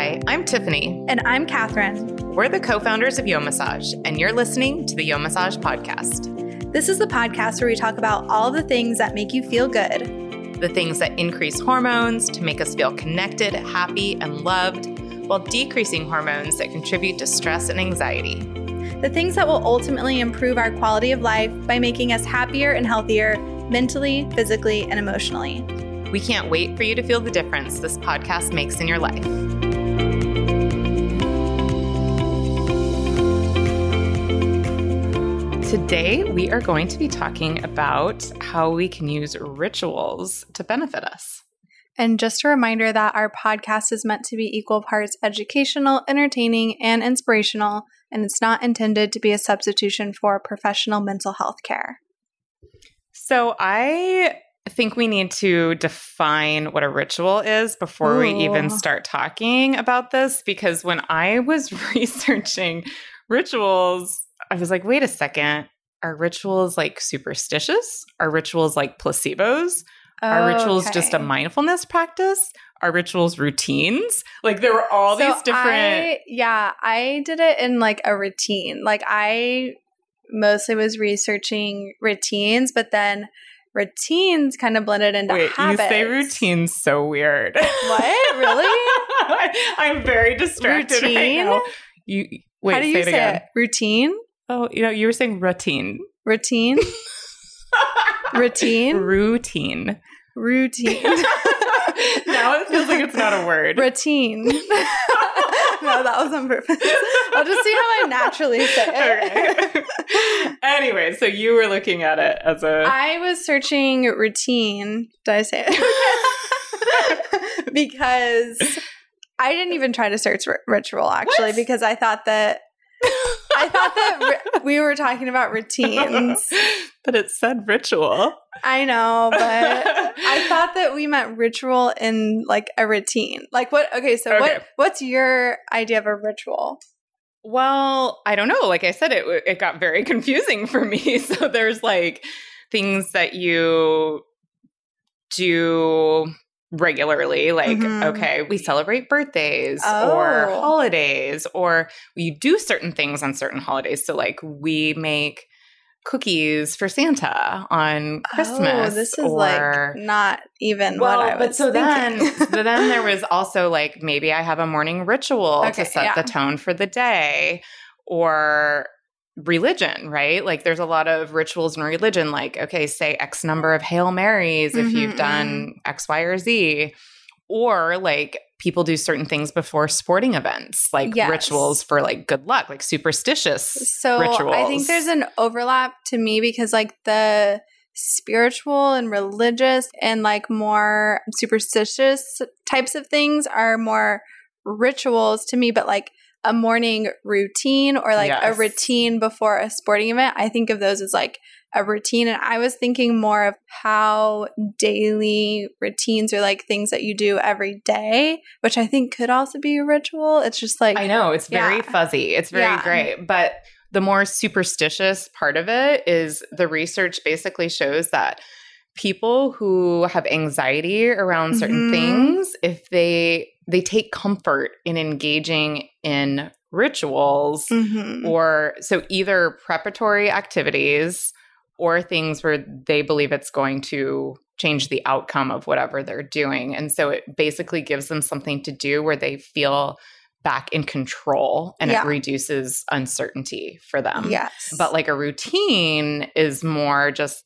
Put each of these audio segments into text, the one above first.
Hi, I'm Tiffany. And I'm Catherine. We're the co founders of Yo Massage, and you're listening to the Yo Massage podcast. This is the podcast where we talk about all the things that make you feel good, the things that increase hormones to make us feel connected, happy, and loved, while decreasing hormones that contribute to stress and anxiety. The things that will ultimately improve our quality of life by making us happier and healthier mentally, physically, and emotionally. We can't wait for you to feel the difference this podcast makes in your life. Today, we are going to be talking about how we can use rituals to benefit us. And just a reminder that our podcast is meant to be equal parts educational, entertaining, and inspirational, and it's not intended to be a substitution for professional mental health care. So, I think we need to define what a ritual is before Ooh. we even start talking about this because when I was researching rituals, I was like, wait a second. Are rituals like superstitious? Are rituals like placebos? Are rituals okay. just a mindfulness practice? Are rituals routines? Like there were all so these different I, Yeah, I did it in like a routine. Like I mostly was researching routines, but then routines kind of blended into Wait, habits. You say routines so weird. What? Really? I'm very distracted routine? right now. You wait, How do you say, it, say it? Routine? Oh, you know, you were saying routine. Routine? routine? Routine. Routine. now it feels like it's not a word. Routine. no, that was on purpose. I'll just see how I naturally say it. Okay. anyway, so you were looking at it as a. I was searching routine. Did I say it? because I didn't even try to search r- ritual actually what? because I thought that I thought that we were talking about routines. but it said ritual. I know, but I thought that we meant ritual in like a routine. Like what okay, so okay. what what's your idea of a ritual? Well, I don't know. Like I said it it got very confusing for me. So there's like things that you do regularly like mm-hmm. okay we celebrate birthdays oh. or holidays or we do certain things on certain holidays so like we make cookies for Santa on Christmas. Oh, this is or, like not even well, what I was. But so thinking. then, so then there was also like maybe I have a morning ritual okay, to set yeah. the tone for the day, or religion, right? Like there's a lot of rituals in religion, like, okay, say X number of Hail Marys if mm-hmm, you've done mm-hmm. X, Y, or Z. Or like people do certain things before sporting events, like yes. rituals for like good luck, like superstitious so rituals. I think there's an overlap to me because like the spiritual and religious and like more superstitious types of things are more rituals to me, but like a morning routine or like yes. a routine before a sporting event, I think of those as like a routine. And I was thinking more of how daily routines are like things that you do every day, which I think could also be a ritual. It's just like I know, it's very yeah. fuzzy. It's very yeah. great. But the more superstitious part of it is the research basically shows that people who have anxiety around certain mm-hmm. things, if they they take comfort in engaging in rituals mm-hmm. or so either preparatory activities or things where they believe it's going to change the outcome of whatever they're doing. And so it basically gives them something to do where they feel back in control and yeah. it reduces uncertainty for them. Yes. But like a routine is more just,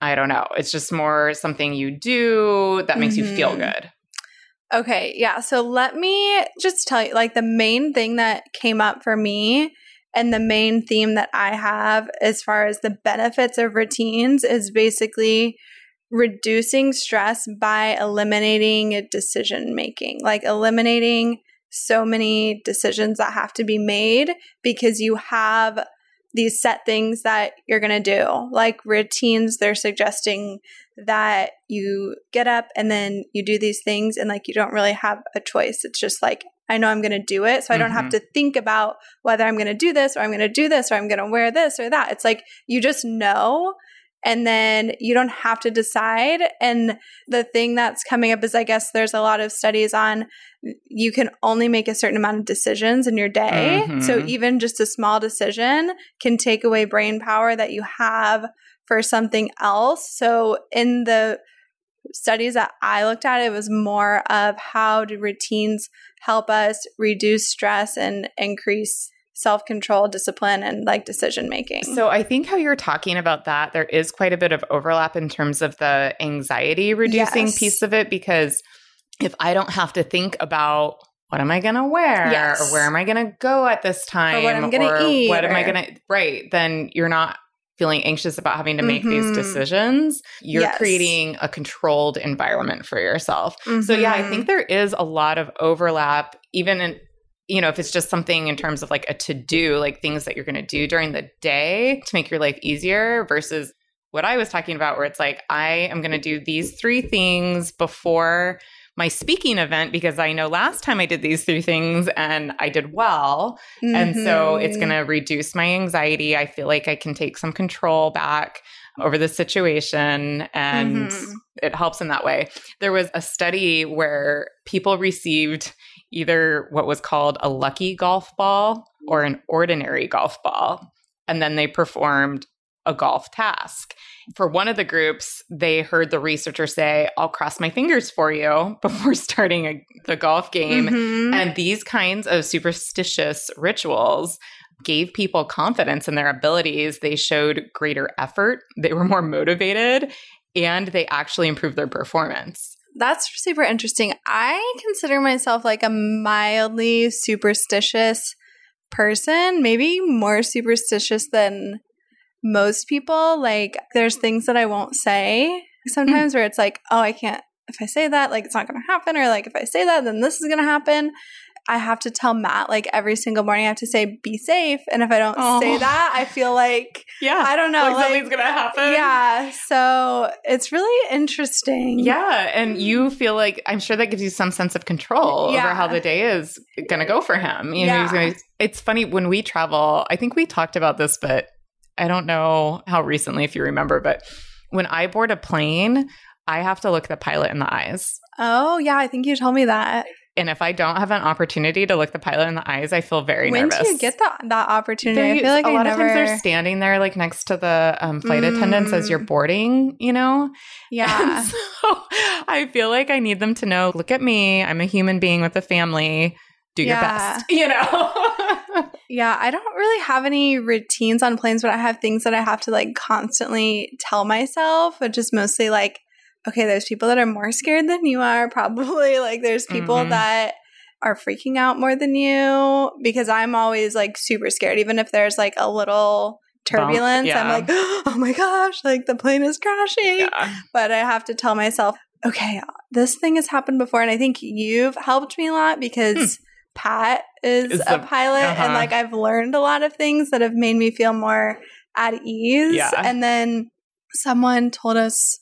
I don't know, it's just more something you do that makes mm-hmm. you feel mm-hmm. good. Okay, yeah. So let me just tell you like the main thing that came up for me and the main theme that I have as far as the benefits of routines is basically reducing stress by eliminating decision making, like eliminating so many decisions that have to be made because you have these set things that you're going to do. Like routines, they're suggesting that you get up and then you do these things and like you don't really have a choice. It's just like, I know I'm going to do it. So I don't mm-hmm. have to think about whether I'm going to do this or I'm going to do this or I'm going to wear this or that. It's like you just know. And then you don't have to decide. And the thing that's coming up is I guess there's a lot of studies on you can only make a certain amount of decisions in your day. Mhm. So even just a small decision can take away brain power that you have for something else. So in the studies that I looked at, it was more of how do routines help us reduce stress and increase self control, discipline, and like decision making. So I think how you're talking about that, there is quite a bit of overlap in terms of the anxiety reducing Yes. piece of it because if I don't have to think about what am I going to wear Yes. or where am I going to go at this time what am I'm gonna or eat, what am I going to right then you're not feeling anxious about having to make these Mhm. decisions you're Yes. creating a controlled environment for yourself so yeah i think there is a lot of overlap even in you know if it's just something in terms of like a to do like things that you're going to do during the day to make your life easier versus what i was talking about where it's like i am going to do these three things before my speaking event because i know last time i did these three things and i did well and so it's Mhm. going to reduce my anxiety i feel like i can take some control back over the situation and Mhm. it helps in that way there was a study where people received either what was called a lucky golf ball or an ordinary golf ball and then they performed a golf task for one of the groups they heard the researcher say i'll cross my fingers for you before starting a, the golf game Mhm. and these kinds of superstitious rituals gave people confidence in their abilities. They showed greater effort, they were more motivated, and they actually improved their performance. That's super interesting. I consider myself like a mildly superstitious person, maybe more superstitious than most people. Like, there's things that I won't say sometimes mm. where it's like, oh, I can't, if I say that, like, it's not going to happen. Or like, if I say that, then this is going to happen. I have to tell Matt, like, every single morning, I have to say, be safe. And if I don't Oh. say that, I feel like, Yeah. I don't know. like, like- something's gonna happen. yeah. So it's really interesting. Yeah. And you feel like I'm sure that gives you some sense of control Yeah. over how the day is gonna go for him. You know, he's Yeah. gonna it's funny when we travel, I think we talked about this, but I don't know how recently if you remember, but when I board a plane, I have to look the pilot in the eyes. Oh, yeah. I think you told me that. And if I don't have an opportunity to look the pilot in the eyes, I feel very when nervous. do you get that that opportunity? They- I feel like a I lot never. of times they're standing there, like next to the um, flight attendants as you're Mm. boarding. You know, yeah. And so I feel like I need them to know. Look at me. I'm a human being with a family. Do your best. You know. Yeah, I don't really have any routines on planes, but I have things that I have to like constantly tell myself, which is mostly like, okay, there's people that are more scared than you are, probably. Like, there's people Mhm. that are freaking out more than you because I'm always like super scared, even if there's like a little turbulence. yeah. I'm like, oh my gosh, like the plane is crashing. yeah. but I have to tell myself, okay, this thing has happened before. And I think you've helped me a lot because Pat is, Hmm. Is a the- pilot. uh-huh. And like I've learned a lot of things that have made me feel more at ease. Yeah. And then someone told us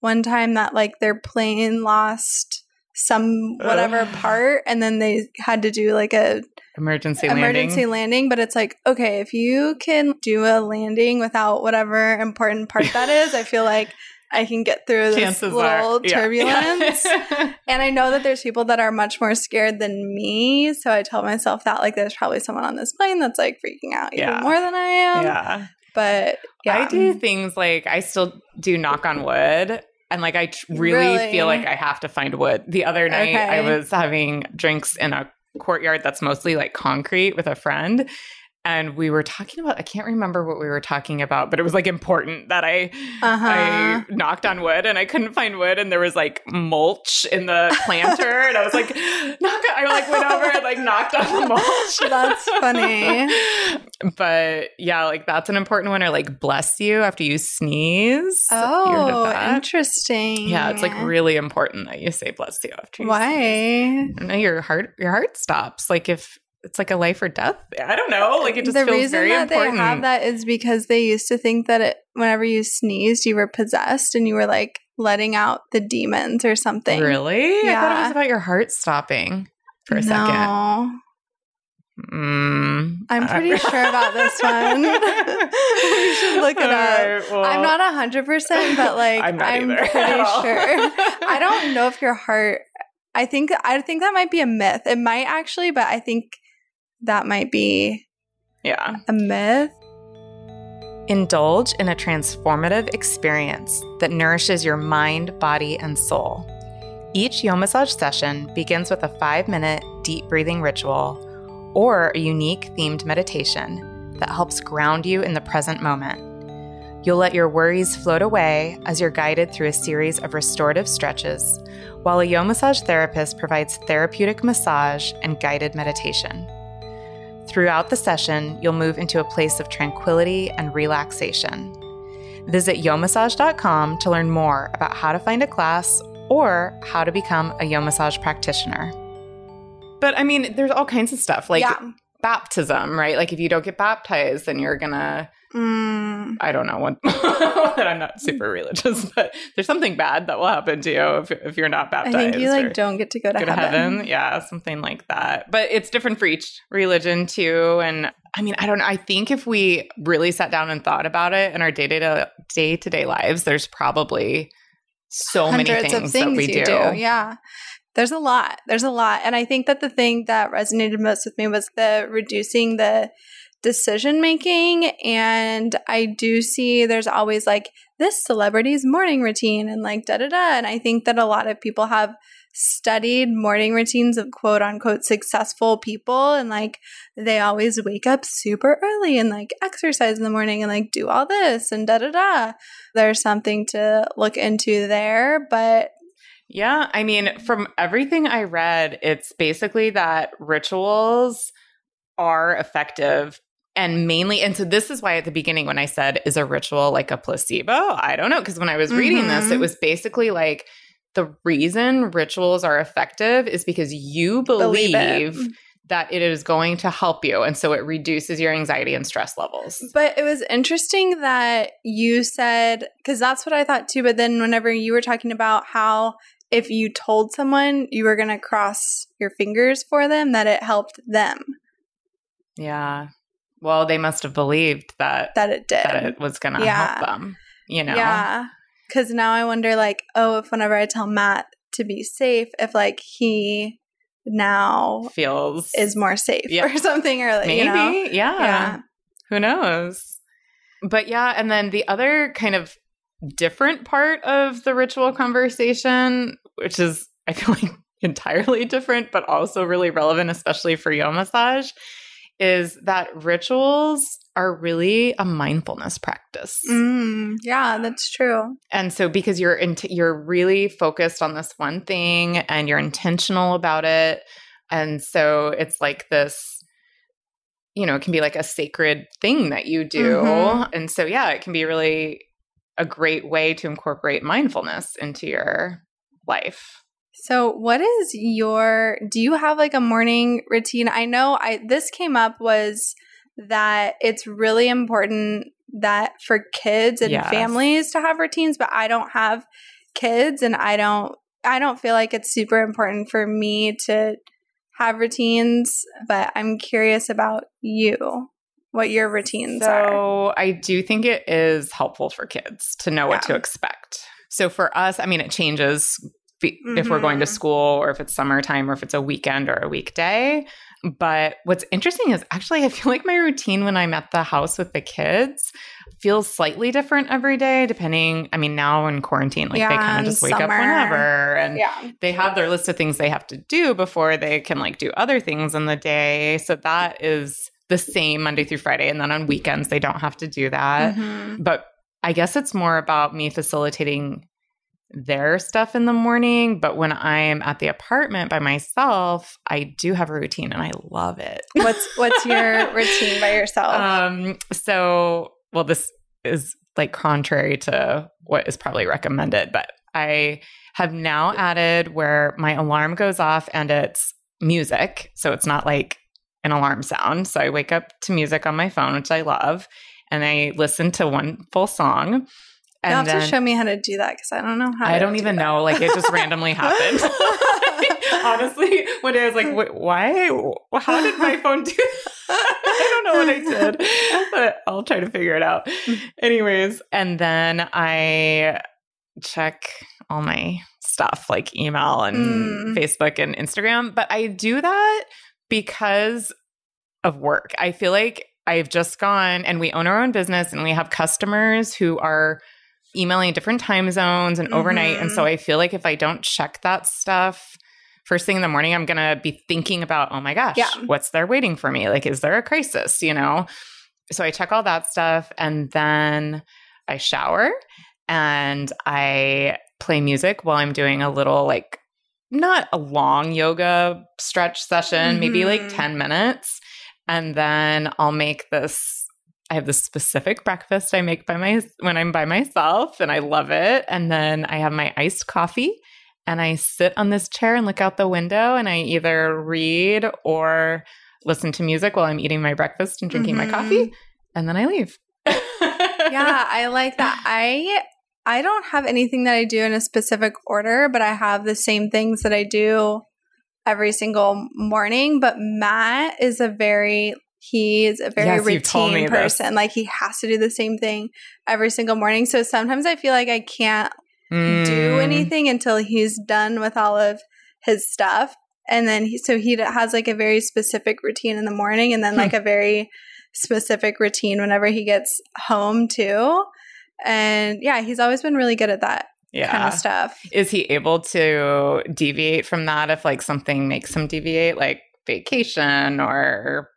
one time that like their plane lost some whatever Ugh. part and then they had to do like a Emergency, emergency landing. landing but it's like okay if you can do a landing without whatever important part that is i feel like i can get through this Chances little are yeah. turbulence Yeah. and i know that there's people that are much more scared than me so i tell myself that like there's probably someone on this plane that's like freaking out even more than i am yeah. But yeah I do things like I still do knock on wood. And like I tr- really, Really? feel like I have to find wood. The other night I was having drinks in a courtyard that's mostly like concrete with a friend. And we were talking about I can't remember what we were talking about, but it was like important that I uh-huh I knocked on wood and I couldn't find wood and there was like mulch in the planter and I was like knock I like went over and like knocked on the mulch. That's funny. but yeah, like that's an important one or like bless you after you sneeze. You heard of oh interesting Yeah, it's like really important that you say bless you after you why sneeze. I know your heart your heart stops. Like if it's like a life or death. I don't know. Like it just the feels reason very that important. they have that is because they used to think that it, whenever you sneezed, you were possessed and you were like letting out the demons or something. Really? I thought it Yeah. was about your heart stopping for a second. no. Mm, I'm pretty sure about this one. you should look it up. Right, well, I'm not 100%, but like I'm, I'm pretty sure. I don't know if your heart I think I think that might be a myth. It might actually, but I think that might be yeah, a myth. Indulge in a transformative experience that nourishes your mind, body, and soul. Each YoMassage session begins with a five minute deep breathing ritual or a unique themed meditation that helps ground you in the present moment. You'll let your worries float away as you're guided through a series of restorative stretches, while a YoMassage therapist provides therapeutic massage and guided meditation. Throughout the session, you'll move into a place of tranquility and relaxation. Visit yomassage.com to learn more about how to find a class or how to become a YoMassage practitioner. But I mean, there's all kinds of stuff like yeah. baptism, right? Like if you don't get baptized, then you're gonna Mm. I don't know what. I'm not super religious, but there's something bad that will happen to you if, if you're not baptized. I think you like don't get to go to, go heaven. heaven. Yeah, something like that. But it's different for each religion too. And I mean, I don't know. I think if we really sat down and thought about it in our day to day to day lives, there's probably so Hundreds many things, things that we do. do. Yeah. There's a lot. There's a lot. And I think that the thing that resonated most with me was the reducing the decision making. And I do see there's always like this celebrity's morning routine and like da da da. And I think that a lot of people have studied morning routines of quote unquote successful people and like they always wake up super early and like exercise in the morning and like do all this and da da da. There's something to look into there, but yeah, I mean, from everything I read, it's basically that rituals are effective and mainly and so this is why at the beginning when i said is a ritual like a placebo i don't know because when i was reading mm-hmm. this it mm-hmm. was basically like the reason rituals are effective is because you believe, believe that it is going to help you and so it reduces your anxiety and stress levels but it was interesting that you said because that's what i thought too but then whenever you were talking about how if you told someone you were going to cross your fingers for them that it helped them yeah well, they must have believed that that it did. That it was going to yeah. help them, you know. Yeah. Cuz now I wonder like, oh, if whenever I tell Matt to be safe, if like he now feels is more safe yeah. or something or like, maybe, you know? yeah. yeah. Who knows? But yeah, and then the other kind of different part of the ritual conversation, which is I feel like entirely different, but also really relevant, especially for YoMassage, is that rituals are really a mindfulness practice. Mm, yeah, that's true. And so because you're in you're really focused on this one thing and you're intentional about it and so it's like this you know, it can be like a sacred thing that you do. Mm-hmm. And so yeah, it can be really a great way to incorporate mindfulness into your life. So, what is your do you have like a morning routine? I know I this came up was that it's really important that for kids and yes. families to have routines, but I don't have kids and I don't I don't feel like it's super important for me to have routines, but I'm curious about you. What your routines so, are. So, I do think it is helpful for kids to know yeah. what to expect. So for us, I mean, it changes mm-hmm. if we're going to mm-hmm. school or if it's summertime or if it's a weekend or a weekday. But what's interesting is actually, I feel like my routine when I'm at the house with the kids feels slightly different every day, depending. I mean, now in quarantine, like yeah, they kind of just wake summer. up whenever and yeah. they have their list of things they have to do before they can like do other things in the day. So that is the same Monday through Friday. And then on weekends, they don't have to do that. Mm-hmm. But I guess it's more about me facilitating their stuff in the morning. But when I'm at the apartment by myself, I do have a routine and I love it. What's what's your routine by yourself? Um, so well, this is like contrary to what is probably recommended, but I have now added where my alarm goes off and it's music. So it's not like an alarm sound. So I wake up to music on my phone, which I love, and I listen to one full song And you have then, to show me how to do that because I don't know how. I don't even that. know. Like it just randomly happened. Honestly, one day I was like, "Why? How did my phone do?" I don't know what I did, but I'll try to figure it out. Anyways, and then I check all my stuff like email and mm. Facebook and Instagram, but I do that because of work. I feel like I've just gone and we own our own business and we have customers who are emailing different time zones and overnight. Mm-hmm. And so mm-hmm. I feel like if I don't check that stuff first thing in the morning, I'm going to be thinking about, oh my gosh, yeah. what's there waiting for me? Like, is there a crisis? You know? So I check all that stuff and then I shower and I play music while I'm doing a little like not a long yoga stretch session, mm-hmm. maybe like mm-hmm. 10 minutes. And then I'll make this I have this specific breakfast I make by my when I'm by myself and I love it. And then I have my iced coffee and I sit on this chair and look out the window and I either read or listen to music while I'm eating my breakfast and drinking mm-hmm. my coffee and then I leave. yeah, I like that. I I don't have anything that I do in a specific order, but I have the same things that I do every single morning. But Matt is a very he's a very yes, routine person. This. Like he has to do the same thing every single morning. So sometimes I feel like I can't mm. do anything until he's done with all of his stuff. And then he, so he has like a very specific routine in the morning and then hmm. like a very specific routine whenever he gets home too. And yeah, he's always been really good at that yeah. kind of stuff. Is he able to deviate from that if like something makes him deviate, like vacation or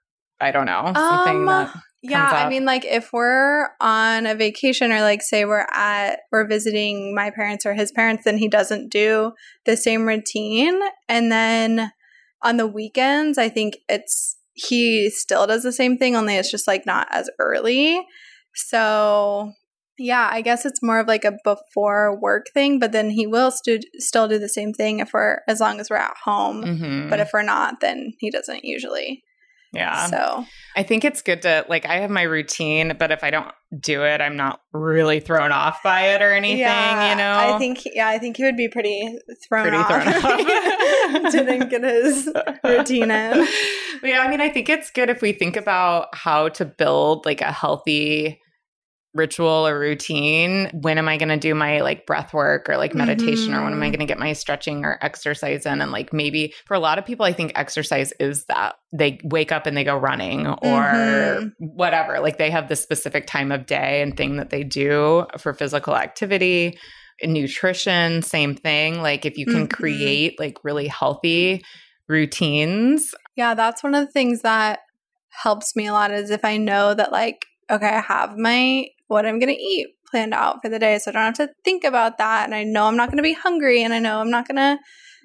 I don't know, something um, that yeah, I mean like if we're on a vacation or like say we're at we're visiting my parents or his parents, then he doesn't do the same routine. And then on the weekends, I think it's he still does the same thing, only it's just like not as early. So yeah, I guess it's more of like a before work thing, but then he will stu- still do the same thing if we're as long as we're at home. Mm-hmm. But if we're not, then he doesn't usually. Yeah. So I think it's good to like I have my routine, but if I don't do it, I'm not really thrown off by it or anything, yeah, you know. I think yeah, I think he would be pretty thrown pretty off. Thrown off. didn't get his routine in. Yeah, I mean, I think it's good if we think about how to build like a healthy ritual or routine when am i going to do my like breath work or like meditation mm-hmm. or when am i mm-hmm. going to get my stretching or exercise in and like maybe for a lot of people i think exercise is that they wake up and they go running or mm-hmm. whatever like they have this specific time of day and thing that they do for physical activity nutrition same thing like if you can mm-hmm. create like really healthy routines yeah that's one of the things that helps me a lot is if i know that like okay, I have my what I'm going to eat planned out for the day. So I don't have to think about that. And I know I'm not going to be hungry and I know I'm not going to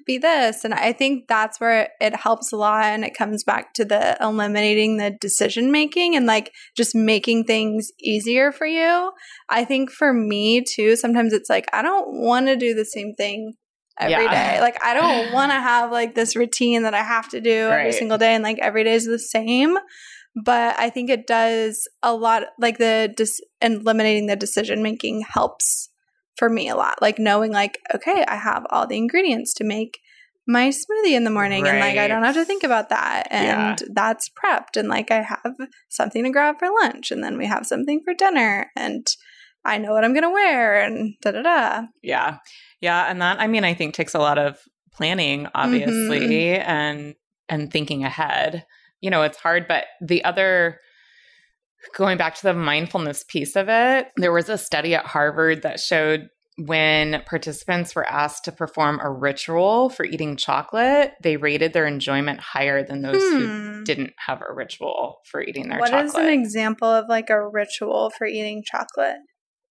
be this. And I think that's where it helps a lot. And it comes back to the eliminating the decision making and like just making things easier for you. I think for me too, sometimes it's like, I don't want to do the same thing every yeah. day. Like I don't want to have like this routine that I have to do right. every single day and like every day is the same but I think it does a lot like the dis- eliminating the decision making helps for me a lot. Like knowing like okay, I have all the ingredients to make my smoothie in the morning right. and like I don't have to think about that and yeah. that's prepped and like I have something to grab for lunch and then we have something for dinner and I know what I'm going to wear and da da da. Yeah. Yeah, and that I mean I think takes a lot of planning obviously mm-hmm. and and thinking ahead you know, it's hard. But the other, going back to the mindfulness piece of it, there was a study at Harvard that showed when participants were asked to perform a ritual for eating chocolate, they rated their enjoyment higher than those hmm. who didn't have a ritual for eating their what chocolate. What is an example of like a ritual for eating chocolate?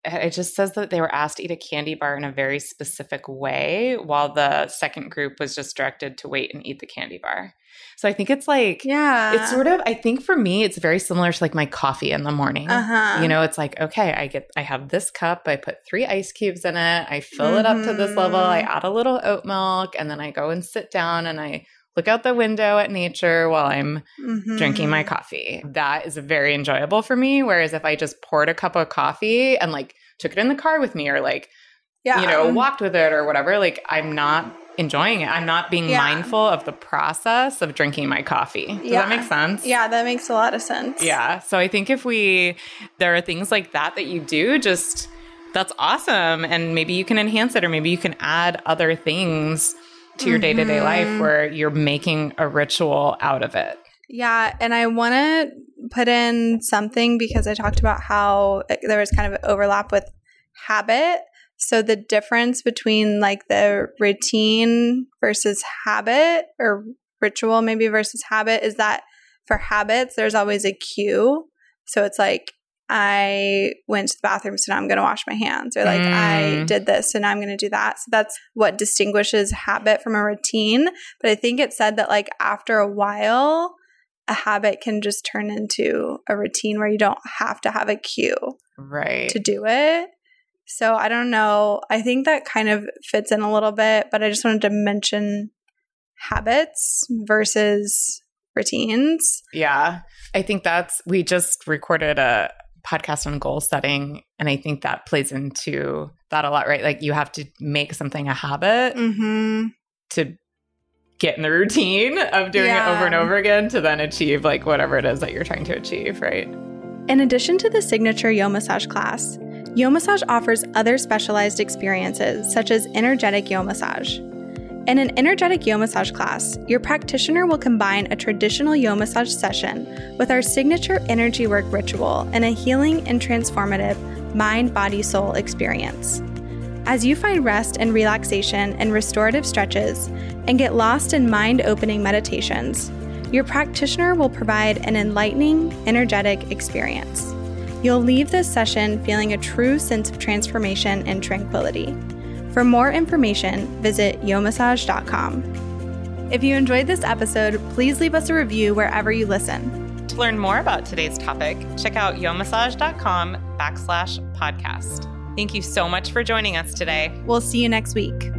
It just says that they were asked to eat a candy bar in a very specific way, while the second group was just directed to wait and eat the candy bar. So I think it's like, yeah, it's sort of, I think for me, it's very similar to like my coffee in the morning. Uh-huh. You know, it's like, okay, I get, I have this cup, I put three ice cubes in it, I fill mm-hmm. it up to this level, I mm-hmm. add a little oat milk, and then I go and sit down and I look out the window at nature while I'm mm-hmm. drinking my coffee. That is very enjoyable for me. Whereas if I just poured a cup of coffee and like took it in the car with me or like, Yeah. you know, walked with it or whatever, like I'm not enjoying it. I'm not being Yeah. mindful of the process of drinking my coffee. Does Yeah. that make sense? Yeah, that makes a lot of sense. Yeah. So I think if we, there are things like that that you do, just that's awesome. And maybe you can enhance it or maybe you can add other things to your day to day life Mhm. where you're making a ritual out of it. Yeah, and I want to put in something because I talked about how there was kind of overlap with habit. So the difference between like the routine versus habit or ritual maybe versus habit is that for habits there's always a cue. So it's like I went to the bathroom, so now I'm going to wash my hands, or like I Mm. did this, so now I'm going to do that. So that's what distinguishes habit from a routine. But I think it said that like after a while, a habit can just turn into a routine where you don't have to have a cue Right. to do it. So I don't know. I think that kind of fits in a little bit, but I just wanted to mention habits versus routines. Yeah. I think that's, we just recorded a podcast on goal setting. And I think that plays into that a lot, right? Like you have to make something a habit Mm-hmm. to get in the routine of doing Yeah. it over and over again to then achieve like whatever it is that you're trying to achieve, right? In addition to the signature Yo Massage class, Yo Massage offers other specialized experiences such as energetic Yo Massage. In an energetic Yo Massage class, your practitioner will combine a traditional Yo Massage session with our signature energy work ritual and a healing and transformative mind, body, soul experience. As you find rest and relaxation and restorative stretches and get lost in mind opening meditations, your practitioner will provide an enlightening, energetic experience. You'll leave this session feeling a true sense of transformation and tranquility. For more information, visit yomassage.com. If you enjoyed this episode, please leave us a review wherever you listen. To learn more about today's topic, check out yomassage.com backslash podcast. Thank you so much for joining us today. We'll see you next week.